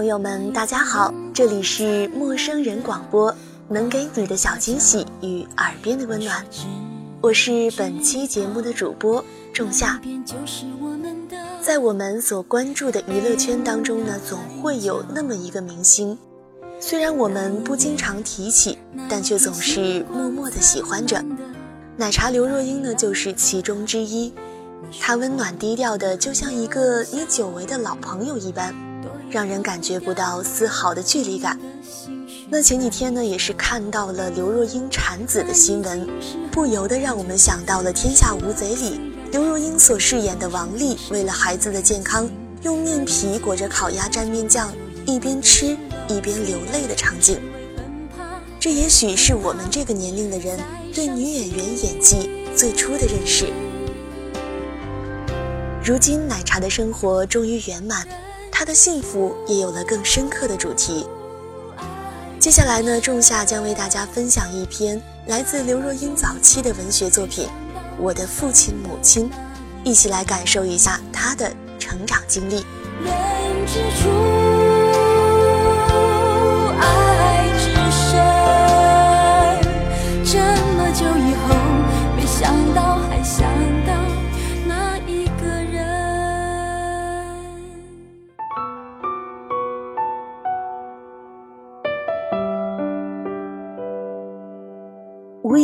朋友们，大家好，这里是陌生人广播，能给你的小惊喜与耳边的温暖。我是本期节目的主播仲夏。在我们所关注的娱乐圈当中呢，总会有那么一个明星，虽然我们不经常提起，但却总是默默的喜欢着。奶茶刘若英呢，就是其中之一。她温暖低调的，就像一个你久违的老朋友一般。让人感觉不到丝毫的距离感。那前几天呢，也是看到了刘若英产子的新闻，不由得让我们想到了《天下无贼》里刘若英所饰演的王丽，为了孩子的健康，用面皮裹着烤鸭蘸面酱，一边吃一边流泪的场景。这也许是我们这个年龄的人对女演员演技最初的认识。如今奶茶的生活终于圆满。他的幸福也有了更深刻的主题。接下来呢，仲夏将为大家分享一篇来自刘若英早期的文学作品《我的父亲母亲》，一起来感受一下他的成长经历。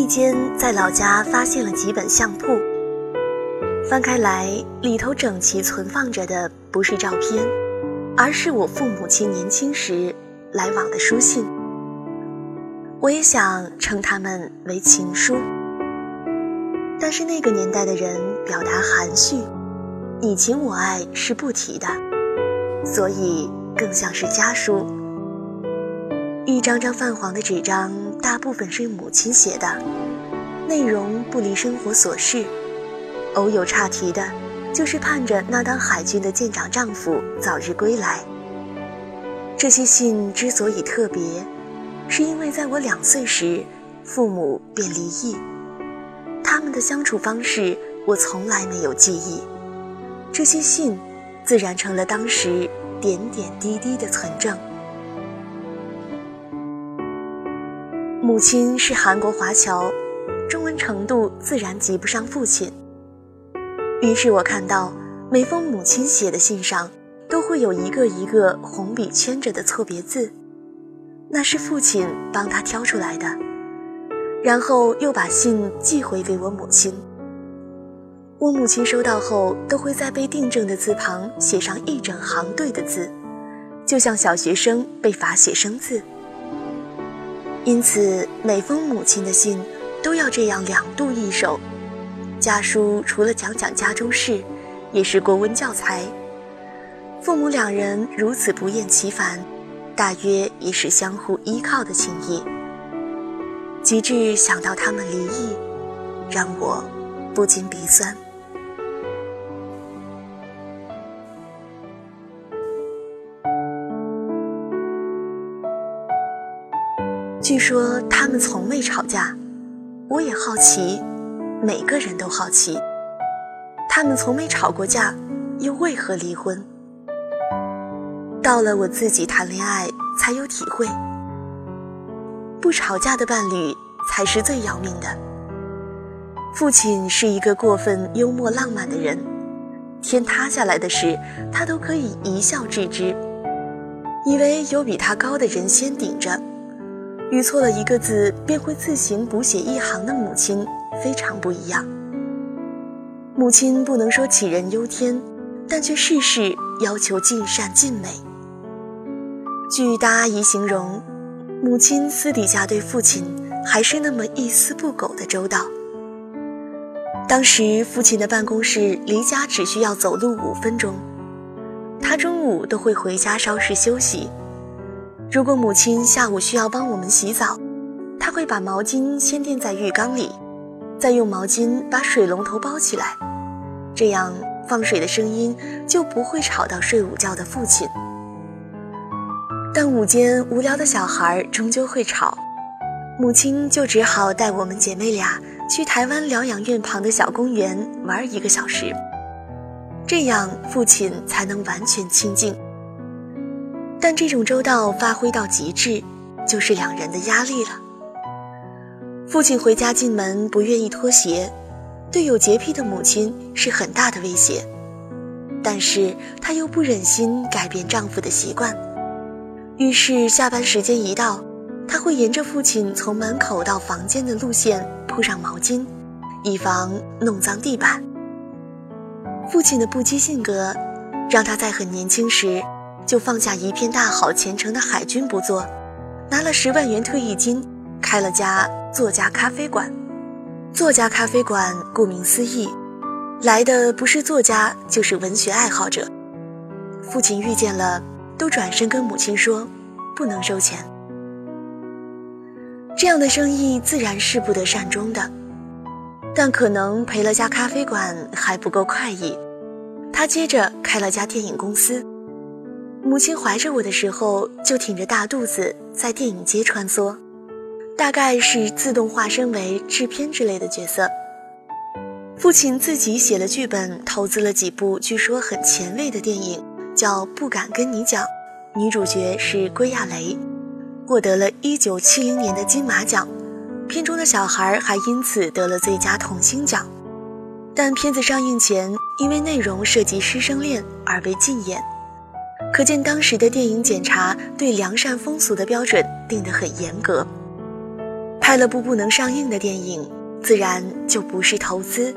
间在老家发现了几本相簿，翻开来，里头整齐存放着的不是照片，而是我父母亲年轻时来往的书信。我也想称他们为情书，但是那个年代的人表达含蓄，你情我爱是不提的，所以更像是家书。一张张泛黄的纸张。大部分是母亲写的，内容不离生活琐事，偶有岔题的，就是盼着那当海军的舰长丈夫早日归来。这些信之所以特别，是因为在我两岁时，父母便离异，他们的相处方式我从来没有记忆，这些信自然成了当时点点滴滴的存证。母亲是韩国华侨，中文程度自然及不上父亲。于是我看到每封母亲写的信上，都会有一个一个红笔圈着的错别字，那是父亲帮他挑出来的，然后又把信寄回给我母亲。我母亲收到后，都会在被订正的字旁写上一整行对的字，就像小学生被罚写生字。因此，每封母亲的信都要这样两度一手。家书除了讲讲家中事，也是国文教材。父母两人如此不厌其烦，大约也是相互依靠的情谊。及至想到他们离异，让我不禁鼻酸。据说他们从未吵架，我也好奇，每个人都好奇，他们从没吵过架，又为何离婚？到了我自己谈恋爱，才有体会，不吵架的伴侣才是最要命的。父亲是一个过分幽默浪漫的人，天塌下来的事，他都可以一笑置之，以为有比他高的人先顶着。语错了一个字，便会自行补写一行的母亲非常不一样。母亲不能说杞人忧天，但却事事要求尽善尽美。据大阿姨形容，母亲私底下对父亲还是那么一丝不苟的周到。当时父亲的办公室离家只需要走路五分钟，他中午都会回家稍事休息。如果母亲下午需要帮我们洗澡，他会把毛巾先垫在浴缸里，再用毛巾把水龙头包起来，这样放水的声音就不会吵到睡午觉的父亲。但午间无聊的小孩终究会吵，母亲就只好带我们姐妹俩去台湾疗养院旁的小公园玩一个小时，这样父亲才能完全清静。但这种周到发挥到极致，就是两人的压力了。父亲回家进门不愿意脱鞋，对有洁癖的母亲是很大的威胁，但是她又不忍心改变丈夫的习惯，于是下班时间一到，她会沿着父亲从门口到房间的路线铺上毛巾，以防弄脏地板。父亲的不羁性格，让他在很年轻时。就放下一片大好前程的海军不做，拿了十万元退役金，开了家作家咖啡馆。作家咖啡馆顾名思义，来的不是作家就是文学爱好者。父亲遇见了，都转身跟母亲说，不能收钱。这样的生意自然是不得善终的，但可能赔了家咖啡馆还不够快意，他接着开了家电影公司。母亲怀着我的时候，就挺着大肚子在电影街穿梭，大概是自动化身为制片之类的角色。父亲自己写了剧本，投资了几部据说很前卫的电影，叫《不敢跟你讲》，女主角是归亚蕾，获得了一九七零年的金马奖，片中的小孩还因此得了最佳童星奖。但片子上映前，因为内容涉及师生恋而被禁演。可见当时的电影检查对良善风俗的标准定得很严格，拍了部不能上映的电影，自然就不是投资，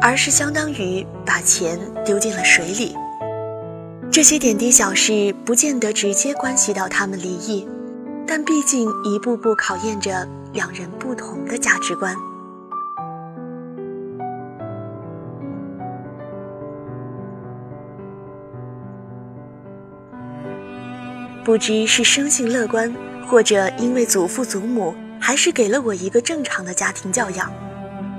而是相当于把钱丢进了水里。这些点滴小事不见得直接关系到他们离异，但毕竟一步步考验着两人不同的价值观。不知是生性乐观，或者因为祖父祖母还是给了我一个正常的家庭教养，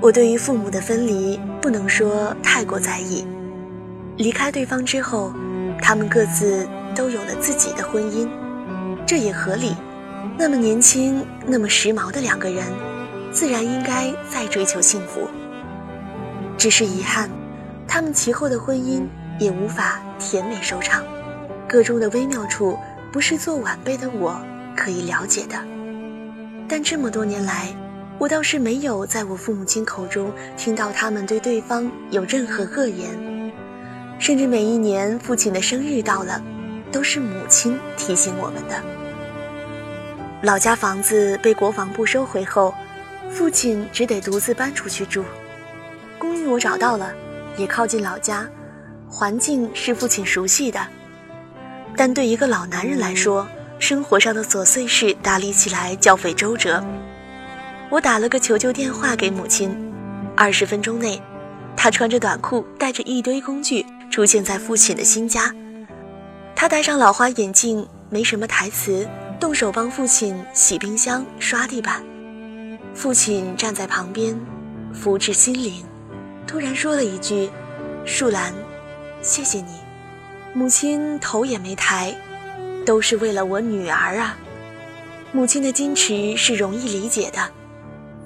我对于父母的分离不能说太过在意。离开对方之后，他们各自都有了自己的婚姻，这也合理。那么年轻、那么时髦的两个人，自然应该再追求幸福。只是遗憾，他们其后的婚姻也无法甜美收场，个中的微妙处。不是做晚辈的我可以了解的，但这么多年来，我倒是没有在我父母亲口中听到他们对对方有任何恶言，甚至每一年父亲的生日到了，都是母亲提醒我们的。老家房子被国防部收回后，父亲只得独自搬出去住。公寓我找到了，也靠近老家，环境是父亲熟悉的。但对一个老男人来说，生活上的琐碎事打理起来较费周折。我打了个求救电话给母亲，二十分钟内，她穿着短裤，带着一堆工具出现在父亲的新家。他戴上老花眼镜，没什么台词，动手帮父亲洗冰箱、刷地板。父亲站在旁边，福至心灵，突然说了一句：“树兰，谢谢你。”母亲头也没抬，都是为了我女儿啊。母亲的矜持是容易理解的，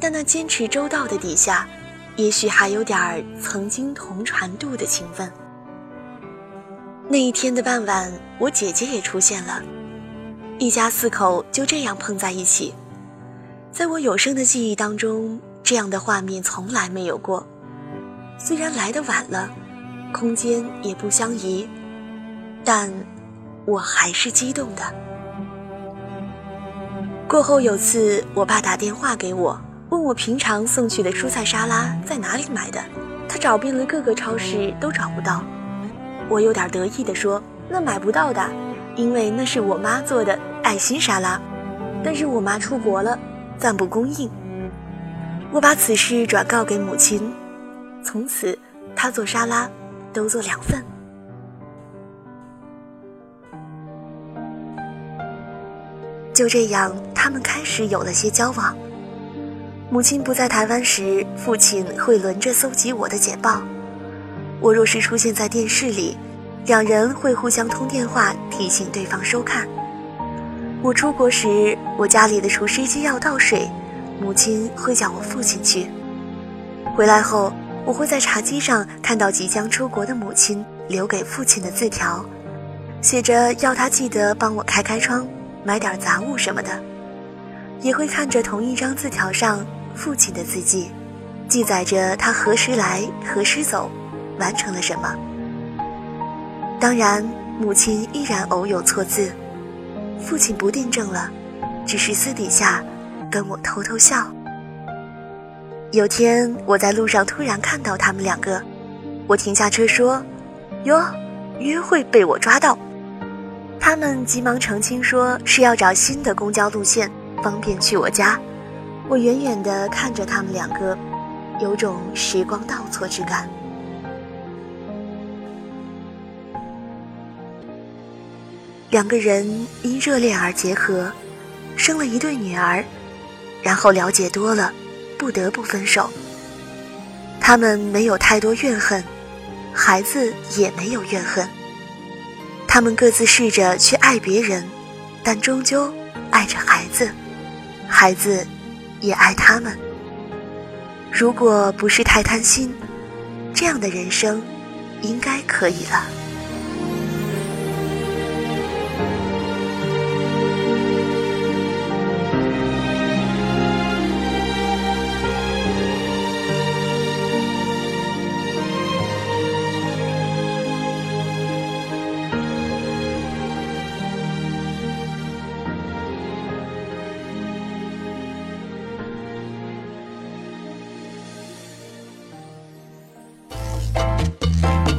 但那坚持周到的底下，也许还有点儿曾经同船渡的情分。那一天的傍晚，我姐姐也出现了，一家四口就这样碰在一起。在我有生的记忆当中，这样的画面从来没有过。虽然来的晚了，空间也不相宜。但，我还是激动的。过后有次，我爸打电话给我，问我平常送去的蔬菜沙拉在哪里买的，他找遍了各个超市都找不到。我有点得意地说：“那买不到的，因为那是我妈做的爱心沙拉。”但是我妈出国了，暂不供应。我把此事转告给母亲，从此她做沙拉都做两份。就这样，他们开始有了些交往。母亲不在台湾时，父亲会轮着搜集我的简报。我若是出现在电视里，两人会互相通电话提醒对方收看。我出国时，我家里的厨师机要倒水，母亲会叫我父亲去。回来后，我会在茶几上看到即将出国的母亲留给父亲的字条，写着要他记得帮我开开窗。买点杂物什么的，也会看着同一张字条上父亲的字迹，记载着他何时来何时走，完成了什么。当然，母亲依然偶有错字，父亲不订正了，只是私底下跟我偷偷笑。有天我在路上突然看到他们两个，我停下车说：“哟，约会被我抓到。”他们急忙澄清说是要找新的公交路线，方便去我家。我远远地看着他们两个，有种时光倒错之感。两个人因热恋而结合，生了一对女儿，然后了解多了，不得不分手。他们没有太多怨恨，孩子也没有怨恨。他们各自试着去爱别人，但终究爱着孩子，孩子也爱他们。如果不是太贪心，这样的人生应该可以了。